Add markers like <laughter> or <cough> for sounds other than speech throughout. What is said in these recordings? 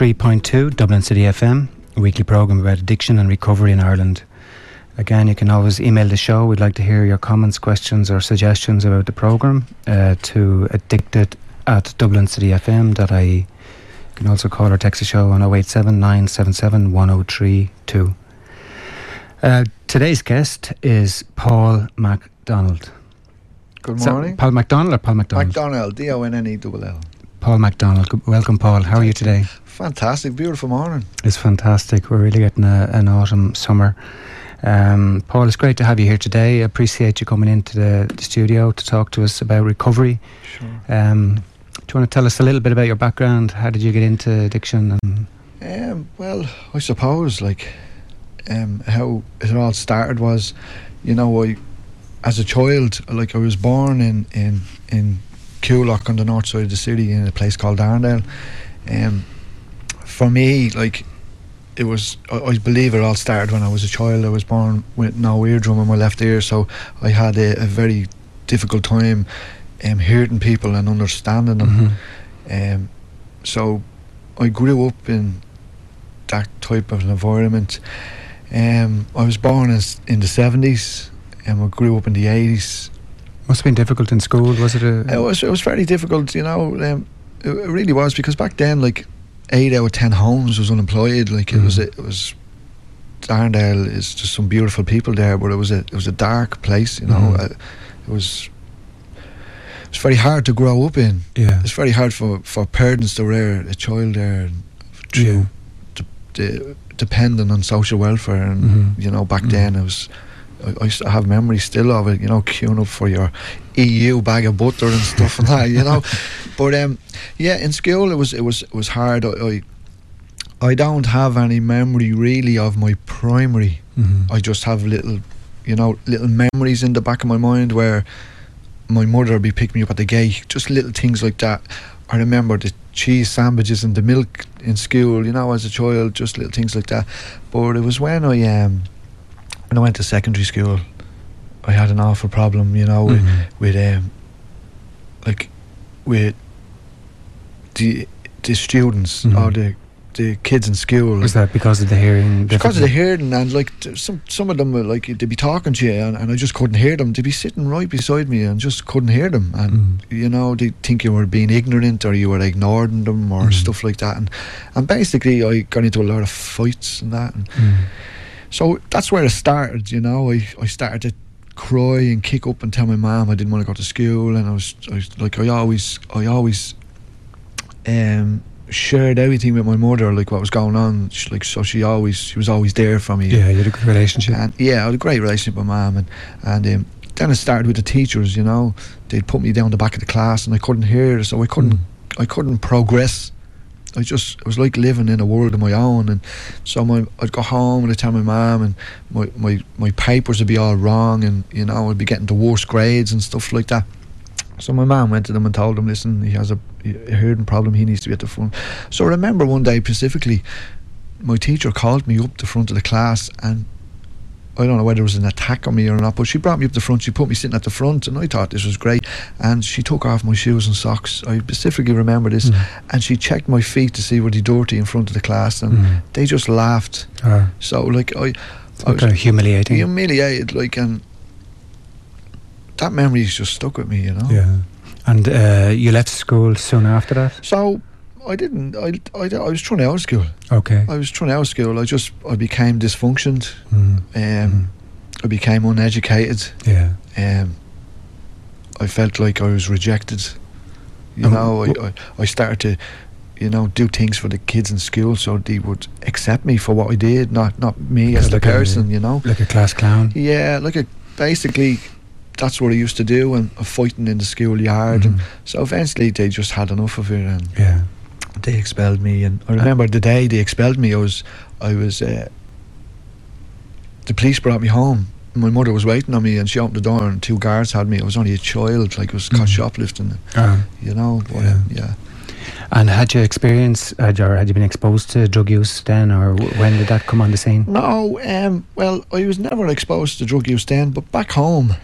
103.2 Dublin City FM, a weekly programme about addiction and recovery in Ireland. Again, you can always email the show. We'd like to hear your comments, questions, or suggestions about the programme uh, to addicted at dublincityfm.ie. You can also call or text the show on 087 977 1032. Uh, today's guest is Paul MacDonald. Good morning. Paul MacDonald or Paul MacDonald? McDonnell, D O N N E double L. Paul McDonnell. Welcome, Paul. How are you today? Fantastic, beautiful morning. It's fantastic. We're really getting a, an autumn summer. Um, Paul, it's great to have you here today. I appreciate you coming into the, the studio to talk to us about recovery. Sure. Um, do you want to tell us a little bit about your background? How did you get into addiction? And Um, well, I suppose like um, how it all started was, you know, I as a child, like I was born in in in Coolock on the north side of the city in a place called Darndale. Um, for me, like it was, I, I believe it all started when I was a child. I was born with no eardrum in my left ear, so I had a, a very difficult time um, hearing people and understanding them. Mhm. Um, so I grew up in that type of an environment. Um, I was born as, in the 70s and I grew up in the 80s. must have been difficult in school. Was it a? It was, it was very difficult, you know. Um, it, it really was because back then, like, eight out of ten homes was unemployed. Like, it was, Mhm. it was. Darndale is just some beautiful people there, but it was a it was a dark place, you know. Uh, it was It's very hard to grow up in. yeah. It's very hard for, for parents to rear a child there and Yeah. through de- de- depending on social welfare and Mhm. you know back Mhm. then it was I, I used to have memories still of it you know queuing up for your EU bag of butter and stuff and that you know <laughs> but um yeah in school it was it was it was hard I, I I don't have any memory really of my primary Mhm. I just have little, you know, little memories in the back of my mind where my mother would be picking me up at the gate, just little things like that. I remember the cheese sandwiches and the milk in school, you know, as a child, just little things like that. But it was when I um when I went to secondary school, I had an awful problem, you know, with, Mhm. with um like with the the students Mhm. or the the kids in school. Was that because of the hearing? Because of the hearing and like some some of them were like they'd be talking to you and, and I just couldn't hear them. They'd be sitting right beside me and just couldn't hear them. And Mm. you know they think you were being ignorant or you were ignoring them or Mm. stuff like that. And and basically I got into a lot of fights and that. And Mm. so that's where it started. You know I I started to cry and kick up and tell my mom I didn't want to go to school and I was, I was like I always I always um shared everything with my mother like what was going on she, like so she always she was always there for me Yeah, you had a good relationship. and yeah, I had a great relationship with my mum, and and um, then it started with the teachers. You know, they'd put me down the back of the class, and I couldn't hear, so I couldn't Mm. I couldn't progress. I just it was like living in a world of my own, and so my I'd go home and I'd tell my mum, and my, my my papers would be all wrong, and you know I'd be getting the worst grades and stuff like that. So my mum went to them and told them, listen, he has a, a hearing problem, he needs to be at the front. So I remember one day specifically, my teacher called me up the front of the class and I don't know whether it was an attack on me or not, but she brought me up the front. She put me sitting at the front, and I thought this was great. And she took off my shoes and socks. I specifically remember this. Mm. And she checked my feet to see were they dirty in front of the class, and Mm. they just laughed. Ah, So like I, I was kind of humiliating. humiliated, like, and that memory's just stuck with me, you know. Yeah. And uh, you left school soon after that? So I didn't. I, I, I was thrown out of school. Okay. I was thrown out of school. I just I became dysfunctioned. Mm. Um, Mhm. I became uneducated. Yeah. um, I felt like I was rejected. You Um, know, I, I, I started to, you know, do things for the kids in school so they would accept me for what I did, not not me as the Like a- person. You know. Like a class clown? Yeah, like a, basically, that's what I used to do, and uh, fighting in the schoolyard. And Mhm. so eventually, they just had enough of it, and Yeah. They expelled me. And I remember the day they expelled me, I was, I was, uh, the police brought me home. My mother was waiting on me, and she opened the door, and two guards had me. I was only a child, like I was caught Mhm. shoplifting, Ah. you know. But, Yeah. um, yeah. And had you experienced, had you, or had you been exposed to drug use then, or w- when did that come on the scene? No, um, well, I was never exposed to drug use then, but back home,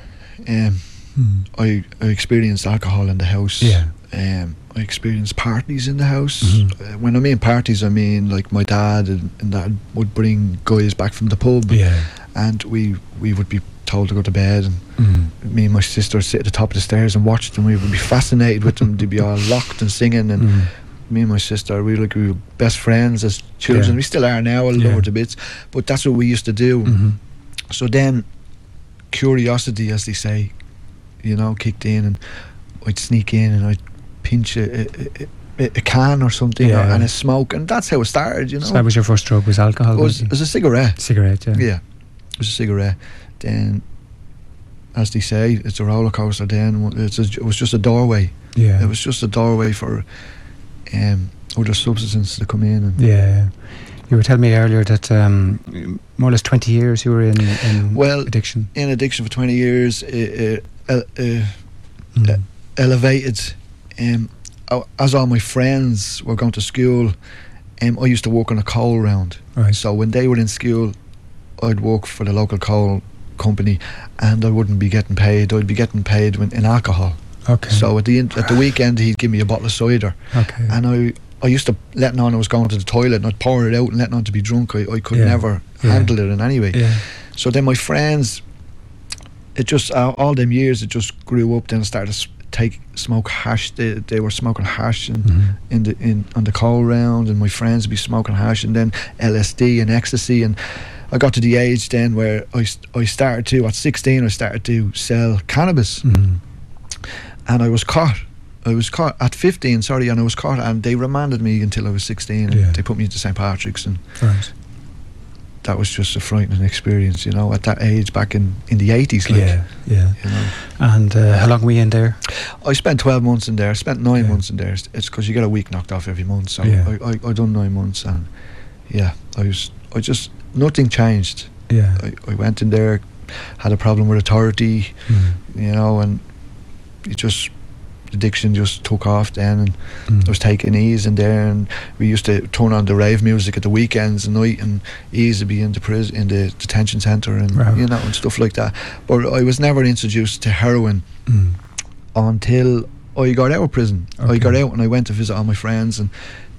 um, Mm. I, I experienced alcohol in the house. Yeah. Um, I experienced parties in the house. Mhm. Uh, when I mean parties, I mean like my dad and, and dad would bring guys back from the pub, Yeah. and we we would be told to go to bed, and Mm. me and my sister would sit at the top of the stairs and watch them. We would be fascinated with them. They'd be all <laughs> locked and singing, and Mm. me and my sister, we were like we were best friends as children. Yeah. We still are now. I love Yeah. her to bits, but that's what we used to do. Mhm. So then, curiosity, as they say, you know, kicked in, and I'd sneak in and I'd pinch a, a, a, a can or something Yeah. or, and a smoke, and that's how it started. You know, So that was your first drug? Was alcohol? it was, it was a cigarette. cigarette? Yeah. Yeah, it was a cigarette. Then, as they say, it's a roller coaster. Then it's a, it was just a doorway. Yeah. It was just a doorway for um, other substances to come in. And Yeah. You were telling me earlier that um, more or less 20 years you were in, in Well, addiction. in addiction for 20 years, uh, uh, Mm. elevated. Um, as all my friends were going to school, um, I used to work on a coal round. right. So when they were in school, I'd work for the local coal company, and I wouldn't be getting paid. I'd be getting paid when, in alcohol. okay. So at the end, at the weekend, he'd give me a bottle of cider, okay. and I. I used to letting on I was going to the toilet and I'd pour it out and letting on to be drunk. I, I could Yeah. never Yeah. handle it in any way. yeah. So then my friends, it just uh, all them years it just grew up. Then I started take smoke hash. They, they were smoking hash and Mhm. in the in on the coal round, and my friends would be smoking hash, and then LSD and ecstasy. And I got to the age then where I I started to at sixteen I started to sell cannabis, Mhm. and I was caught. I was caught at 15, sorry, and I was caught, and they remanded me until I was 16, and Yeah. they put me into St. Patrick's, and Right. That was just a frightening experience, you know, at that age back in, in the 80s, like, yeah. Yeah. you know. And uh, how long were you in there? I spent 12 months in there, I spent nine Yeah. months in there. It's because you get a week knocked off every month, so Yeah. I, I, I done nine months, and yeah, I was, I just, nothing changed. Yeah. I, I went in there, had a problem with authority, Mm. you know, and it just, addiction just took off then, and Mm. I was taking Ease in there, and we used to turn on the rave music at the weekends and night, and Ease would be in the prison, in the detention centre, and Wow. you know, and stuff like that. But I was never introduced to heroin Mm. until I got out of prison. I got out and I went to visit all my friends, and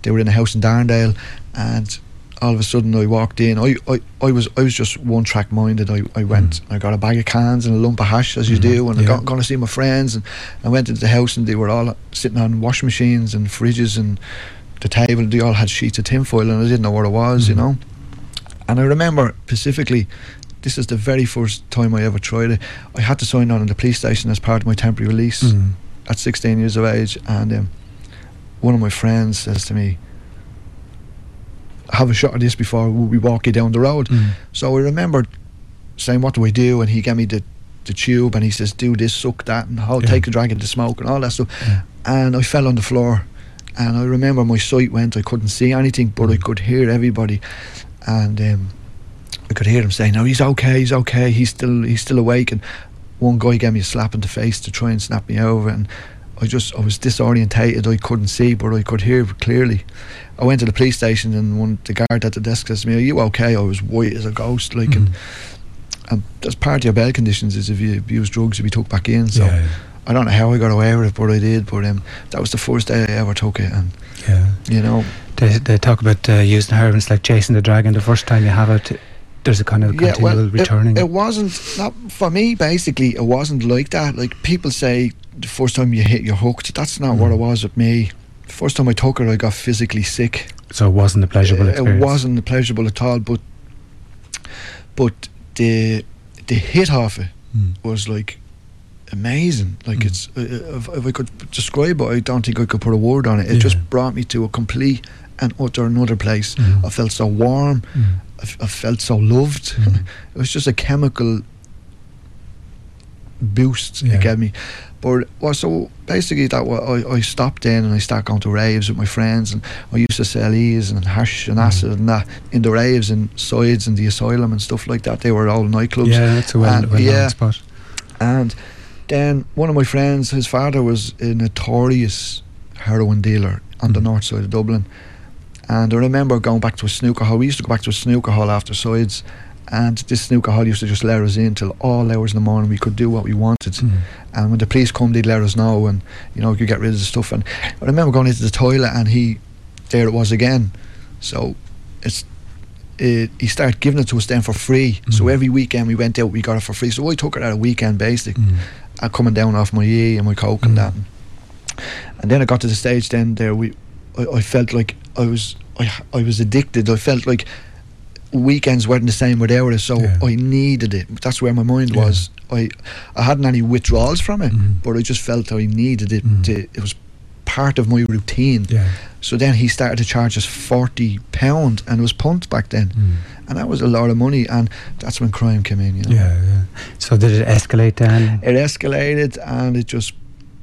they were in a house in Darndale, and all of a sudden I walked in. I, I, I was I was just one track minded. I, I went Mm. I got a bag of cans and a lump of hash as you Mhm. do, and I got to see my friends, and I went into the house and they were all sitting on washing machines and fridges and the table. They all had sheets of tinfoil, and I didn't know what it was, you Mhm. know. And I remember specifically, this is the very first time I ever tried it. I had to sign on in the police station as part of my temporary release Mm. at 16 years of age, and um, one of my friends says to me, "Have a shot of this before we walk you down the road." Mm. So I remember saying, "What do I do?" And he gave me the the tube, and he says, "Do this, suck that, and how Yeah. take a drag of the smoke and all that stuff." Yeah. And I fell on the floor, and I remember my sight went. I couldn't see anything, but I Mm. could hear everybody, and um, I could hear them saying, "No, he's okay. He's okay. He's still he's still awake." And one guy gave me a slap in the face to try and snap me over, and I just I was disorientated. I couldn't see, but I could hear clearly. I went to the police station, and one the guard at the desk says to me, "Are you okay?" I was white as a ghost, like, and, Mm. and that's part of your bail conditions is if you abuse drugs, you be took back in. So yeah. I don't know how I got away with it, but I did. But um, that was the first day I ever took it, and Yeah. you know, They, they talk about uh, using heroin. Like chasing the dragon. The first time you have it, there's a kind of yeah, continual well, it- returning. It, wasn't not for me. Basically, it wasn't like that. Like people say, the first time you hit, you're hooked. That's not what Mm. it was with me. The first time I took it, I got physically sick. so it wasn't a pleasurable Uh, experience. It wasn't pleasurable at all. But but the the hit off it Mm. was like amazing. Like Mm. it's uh, if, if I could describe it, I don't think I could put a word on it. It Yeah. just brought me to a complete and utter another place. Mm. I felt so warm. Mm. I, f- I felt so loved. Mm. <laughs> it was just a chemical boost Yeah. it gave me. Well, so basically that I, I stopped then and I started going to raves with my friends and I used to sell E's and hash and Mm. acid and that in the raves and sides and the asylum and stuff like that. They were all nightclubs. Yeah, that's a well, And, well yeah. spot. And then one of my friends, his father was a notorious heroin dealer on the Mm. north side of Dublin. And I remember going back to a snooker hall. We used to go back to a snooker hall after sides, And this snooker hall used to just let us in till all hours in the morning. We could do what we wanted. Mm. And when the police come, they'd let us know, and you know, we could get rid of the stuff. And I remember going into the toilet, and he, there it was again. So it's. It, he started giving it to us then for free. So Mhm. every weekend we went out, we got it for free. So I took it at a weekend basic, Mm. coming down off my E and my coke and Mm. that. And then I got to the stage then there we, I, I felt like I was I, I was addicted. I felt like weekends weren't the same without it, so Yeah. I needed it. That's where my mind Yeah. was. I I hadn't any withdrawals from it, Mhm. but I just felt I needed it. Mm. To, it was part of my routine. Yeah. So then he started to charge us forty pound, and it was punt back then, Mm. and that was a lot of money. And that's when crime came in. You know, Yeah, yeah. So did it escalate then? it escalated, and it just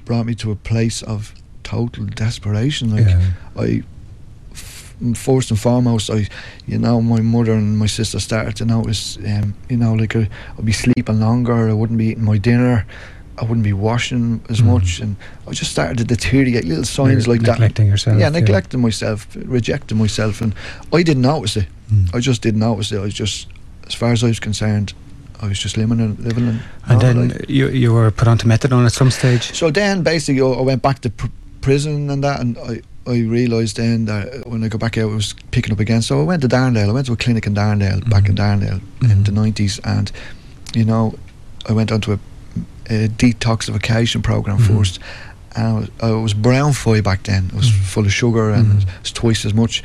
brought me to a place of total desperation. Like yeah. I, first and foremost, I, you know, my mother and my sister started to notice, um, you know, like I, I'd be sleeping longer, I wouldn't be eating my dinner, I wouldn't be washing as Mm. much, and I just started to deteriorate. Little signs You're like that. neglecting yourself. Yeah, neglecting myself, rejecting myself, and I didn't notice it. Mm. I just didn't notice it. I was just, as far as I was concerned, I was just living and living. in And then life. you you were put onto methadone at some stage. So then, basically, I I went back to pr- prison and that, and I, I realised then that when I got back out, it was picking up again. So I went to Darndale. I went to a clinic in Darndale, back in Mhm. Darndale in Mhm. the nineties, and you know, I went onto a, a detoxification program Mhm. first. And I was, I was brown phy back then. It was Mhm. full of sugar and Mhm. it's twice as much.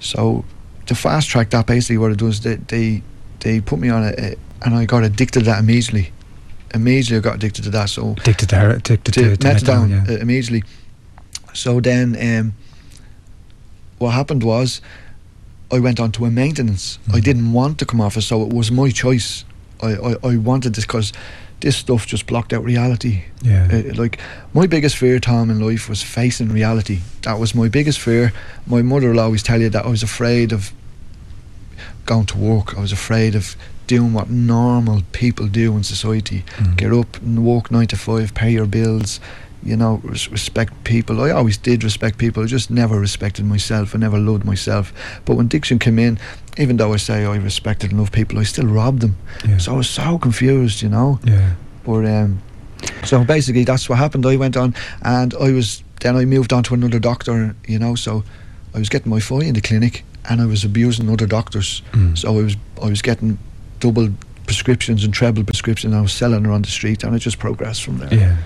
So to fast track that, basically, what it does, they they, they put me on it, and I got addicted to that immediately. Immediately, I got addicted to that. So Addicted to her, addicted to, to, to methadone yeah. uh, immediately. So then, um, what happened was, I went on to a maintenance. I Mhm. didn't want to come off it, so it was my choice. I, I, I wanted this because this stuff just blocked out reality. yeah. Uh, like my biggest fear, Tom, in life was facing reality. That was my biggest fear. My mother will always tell you that I was afraid of going to work. I was afraid of doing what normal people do in society Mm. get up and walk nine to five, pay your bills, you know, res- respect people. I always did respect people. I just never respected myself. I never loved myself. But when Dixon came in, even though I say I respected and loved people, I still robbed them. yeah. So I was so confused, you know. yeah. But um, so basically, that's what happened. I went on, and I was then I moved on to another doctor, you know. So I was getting my phy in the clinic, and I was abusing other doctors. Mm. So I was I was getting double prescriptions and treble prescriptions. I was selling her on the street, and it just progressed from there. Yeah,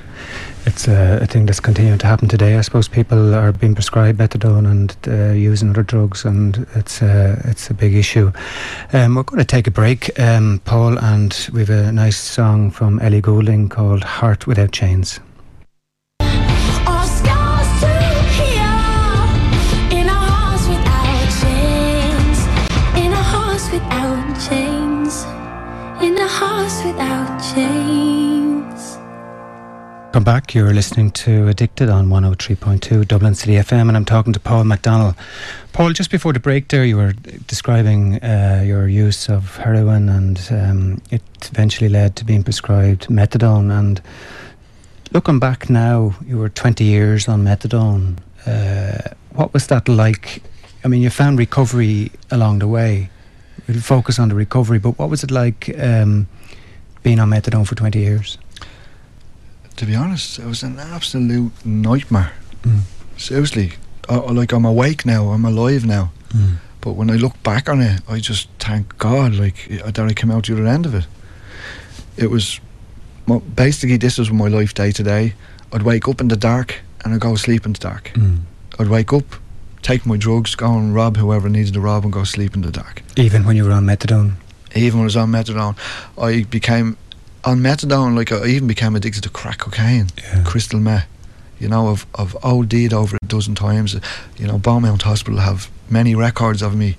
it's uh, a thing that's continuing to happen today. I suppose people are being prescribed methadone and uh, using other drugs, and it's uh, it's a big issue. Um, we're going to take a break, um, Paul, and we have a nice song from Ellie Goulding called "Heart Without Chains." Come back. You're listening to Addicted on 103.2 Dublin City FM, and I'm talking to Paul McDonnell. Paul, just before the break, there you were describing uh, your use of heroin, and um, it eventually led to being prescribed methadone. And looking back now, you were 20 years on methadone. Uh, what was that like? I mean, you found recovery along the way. We'll focus on the recovery, but what was it like um, being on methadone for 20 years? To be honest, it was an absolute nightmare. Mm. Seriously, I, like I'm awake now. I'm alive now. But when I look back on it, I just thank God, like I- that I came out the other end of it. It was mo- basically this was my life day to day. I'd wake up in the dark and I'd go sleep in the dark. Mm. I'd wake up, take my drugs, go and rob whoever needed to rob, and go sleep in the dark. Even when you were on methadone. Even when I was on methadone, I became on methadone. Like I even became addicted to crack cocaine, Yeah. crystal meth. You know, I've I've OD'd over a dozen times. You know, Beaumont Hospital have many records of me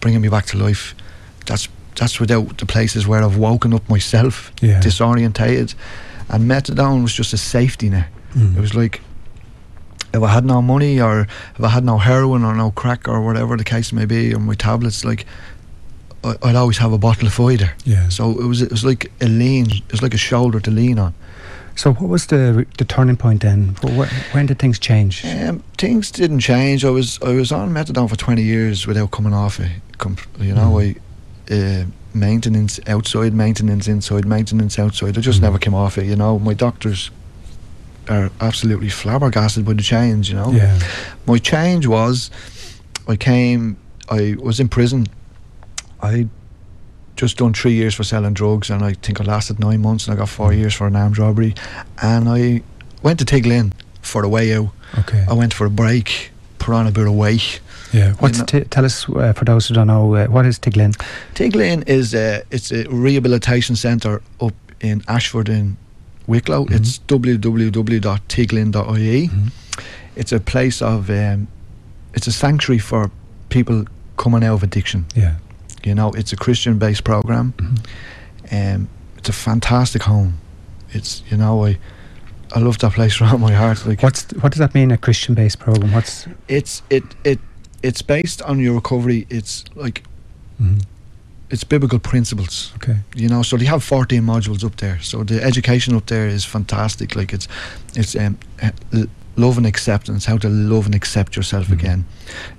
bringing me back to life. That's that's without the places where I've woken up myself, Yeah. disorientated, and methadone was just a safety net. Mm. It was like if I had no money or if I had no heroin or no crack or whatever the case may be, or my tablets, like I'd always have a bottle of cider. yeah. So it was it was like a lean, it was like a shoulder to lean on. So what was the the turning point then? Wh- wh- When did things change? Um, things didn't change. I was I was on methadone for twenty years without coming off it. You know, Mm. I uh, maintenance outside, maintenance inside, maintenance outside. I just Mhm. never came off it. You know, my doctors are absolutely flabbergasted by the change. You know, Yeah. my change was I came. I was in prison. I just done three years for selling drugs, and I think I lasted nine months, and I got four Mm. years for an armed robbery. And I went to Tiglin for a way out. Okay. I went for a break, put on a bit of weight. Yeah. What's t- tell us uh, for those who don't know uh, what is Tiglin? Tiglin is a it's a rehabilitation centre up in Ashford in Wicklow. Mhm. It's www.tiglin.ie. Mhm. It's a place of um, it's a sanctuary for people coming out of addiction. Yeah. You know, it's a Christian-based program. Mhm. Um, it's a fantastic home. It's you know I I love that place <laughs> around my heart. Like What's what does that mean? A Christian-based program? What's it's it it it's based on your recovery. It's like Mhm. it's biblical principles. okay? you know so they have 14 modules up there so the education up there is fantastic like it's it's um, uh, love and acceptance how to love and accept yourself Mhm. again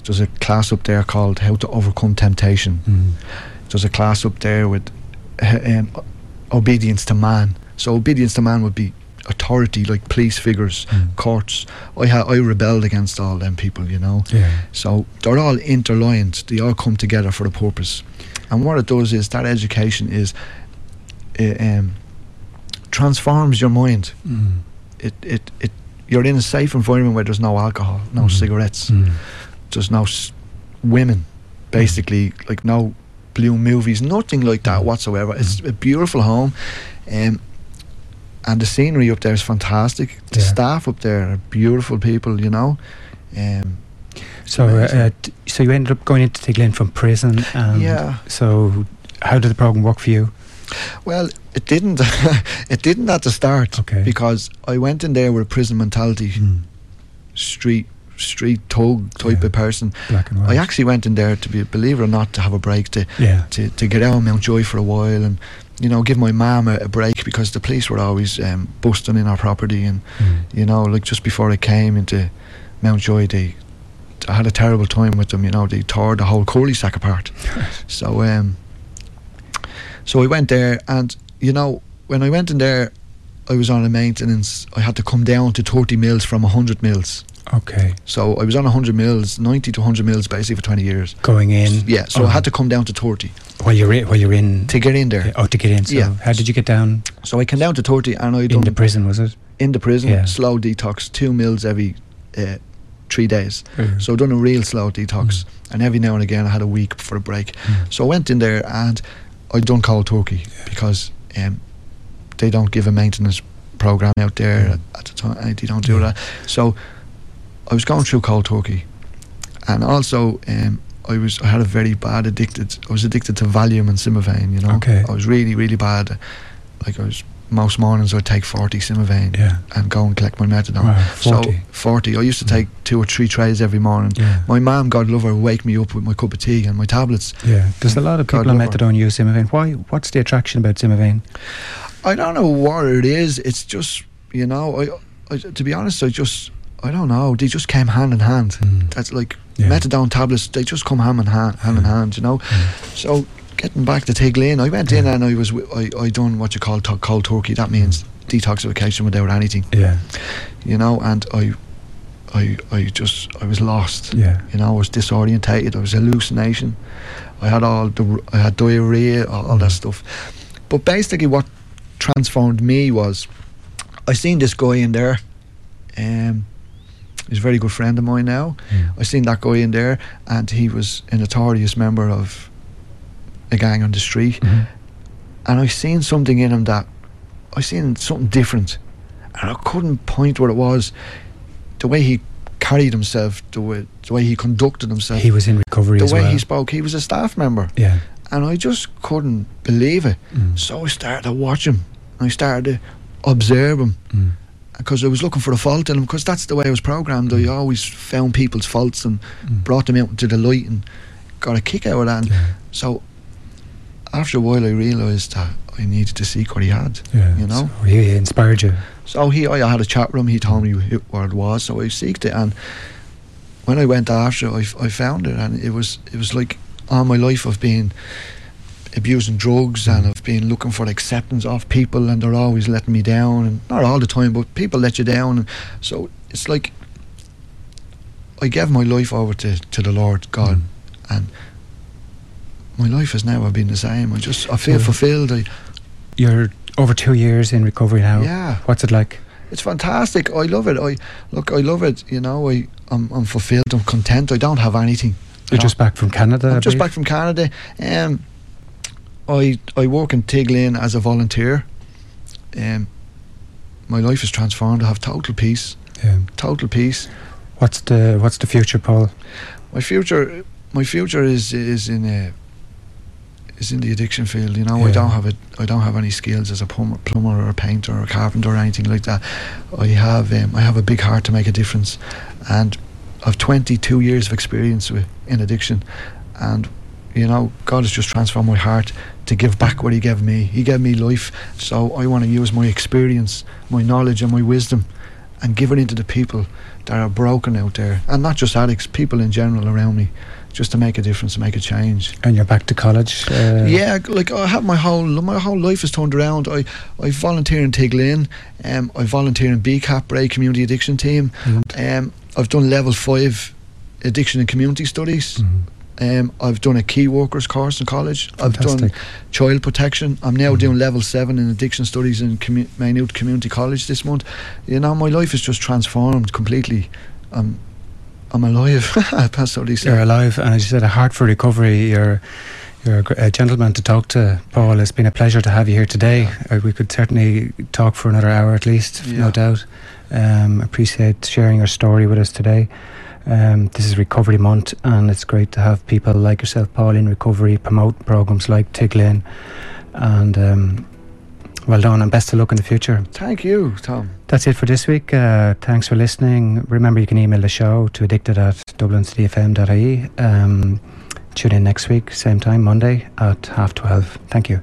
there's a class up there called how to overcome temptation Mm. there's a class up there with um, obedience to man so obedience to man would be authority like police figures Mm. courts I ha- I rebelled against all them people you know Yeah. so they're all interlined. They all come together for a purpose. And what it does is that education is it um, transforms your mind. Mm. It, it it you're in a safe environment where there's no alcohol, no Mhm. cigarettes, Mm. there's no s- women, basically like no blue movies, nothing like that whatsoever. It's a beautiful home. Um, and the scenery up there is fantastic. The Yeah. staff up there are beautiful people, you know. Um, So, uh, uh, so you ended up going into Tiglin from prison. And Yeah. So, how did the program work for you? Well, it didn't. <laughs> it didn't at the start. Okay. Because I went in there with a prison mentality, Mm. street street thug type Yeah. of person. Black and white. I actually went in there to be, believe it or not, to have a break to Yeah. to, to get out of Mountjoy for a while and you know give my mum a, a break because the police were always um, busting in our property and Mm. you know like just before I came into Mountjoy they I had a terrible time with them you know they tore the whole curly sack apart <laughs> so um so I went there and you know when I went in there I was on a maintenance I had to come down to 30 mils from 100 mils Okay. so I was on 100 mils 90 to 100 mils basically for 20 years Going in. yeah so Oh. I had to come down to 30 While you're in, while you're in. to get in there oh, to get in. So, Yeah. how did you get down so I came down to 30 and I in done the prison? Was it? in the prison Yeah. slow detox two mils every uh, three days Mm. so I done a real slow detox and every now and again I had a week for a break Mm. so I went in there and I done cold turkey because um, they don't give a maintenance program out there Mm. at, the time they don't do Yeah. that so I was going through cold turkey and also um, I was I had a very bad addicted I was addicted to Valium and Zimovane you know Okay. I was really really bad like I was most mornings I'd take 40 Zimovane Yeah. and go and collect my methadone Wow, so 40. 40 I used to take two or three trays every morning Yeah. my mum God love her would wake me up with my cup of tea and my tablets Yeah. There's a lot of God people on love her. methadone use Zimovane. Why? What's the attraction about Zimovane? I don't know what it is it's just you know I, I to be honest I just I don't know they just came hand in hand Mm. that's like Yeah. methadone tablets they just come hand in hand hand in hand you know so getting back to Tiglin. I went in and I was I, I done what you call to- cold turkey. That means detoxification without anything. Yeah. you know and I I I just I was lost. Yeah. you know I was disorientated. I was hallucination. I had all the I had diarrhea all, all that Mm. stuff. But basically what transformed me was I seen this guy in there um he's a very good friend of mine now. Mm. I seen that guy in there and he was a notorious member of a gang on the street Mhm. and I seen something in him that I seen something different and I couldn't point what it was the way he carried himself the way, the way he conducted himself He was in recovery the way well. he spoke he was a staff member yeah. and I just couldn't believe it Mm. so I started to watch him I started to observe him Mm. because I was looking for a fault in him because that's the way I was programmed I Mm. always found people's faults and Mm. brought them out into the light and got a kick out of that and Yeah. so after a while I realised that I needed to seek what he had Yeah. you know? So he inspired you. So he, I had a chat room. He told me where it was. So I seeked it, and when I went after, I, I found it, and it was it was like all my life of being abusing drugs and I've been looking for acceptance of people and they're always letting me down and not all the time but people let you down and so it's like I gave my life over to, to the Lord God Mm. and my life has never been the same I just I feel fulfilled I, You're over two years in recovery now. yeah What's it like? it's fantastic I love it I look I love it you know I I'm, I'm fulfilled I'm content I don't have anything You're just back from Canada. I'm just back from Canada. Um, I I work in Tiglin as a volunteer. Um, my life is transformed. I have total peace. Yeah. Total peace. What's the What's the future, Paul? My future, my future is is in a is in the addiction field. You know, I don't have it. I don't have any skills as a plumber, plumber or a painter or a carpenter or anything like that. I have um, I have a big heart to make a difference, and I've 22 years of experience with, in addiction, and you know God has just transformed my heart to give back what He gave me. He gave me life, so I want to use my experience, my knowledge, and my wisdom, and give it into the people that are broken out there, and not just addicts, people in general around me, just to make a difference, to make a change. And you're back to college. Uh, Yeah, like I have my whole my whole life has turned around. I I volunteer in Tiglin, um, I volunteer in BCAT Bray Community Addiction Team. Mhm. Um, I've done level five addiction and community studies. Mhm. Um, I've done a key workers course in college. I've done child protection. I'm now Mhm. doing level seven in addiction studies in commu- Maynooth Community College this month. You know, my life is just transformed completely. I'm I'm alive. <laughs> What he said. You're alive, and as you said, a heart for recovery. You're you're a, gr- a gentleman to talk to, Paul. It's been a pleasure to have you here today. Uh, we could certainly talk for another hour at least, Yeah. no doubt. Um, appreciate sharing your story with us today. Um, this is Recovery Month, and it's great to have people like yourself, Paul, in recovery, promote programs like Tiglin. And um, well done, and best of luck in the future. Thank you, Tom. That's it for this week. Uh, thanks for listening. Remember, you can email the show to addicted at dublincityfm.ie. Um, tune in next week, same time, Monday at half 12. Thank you.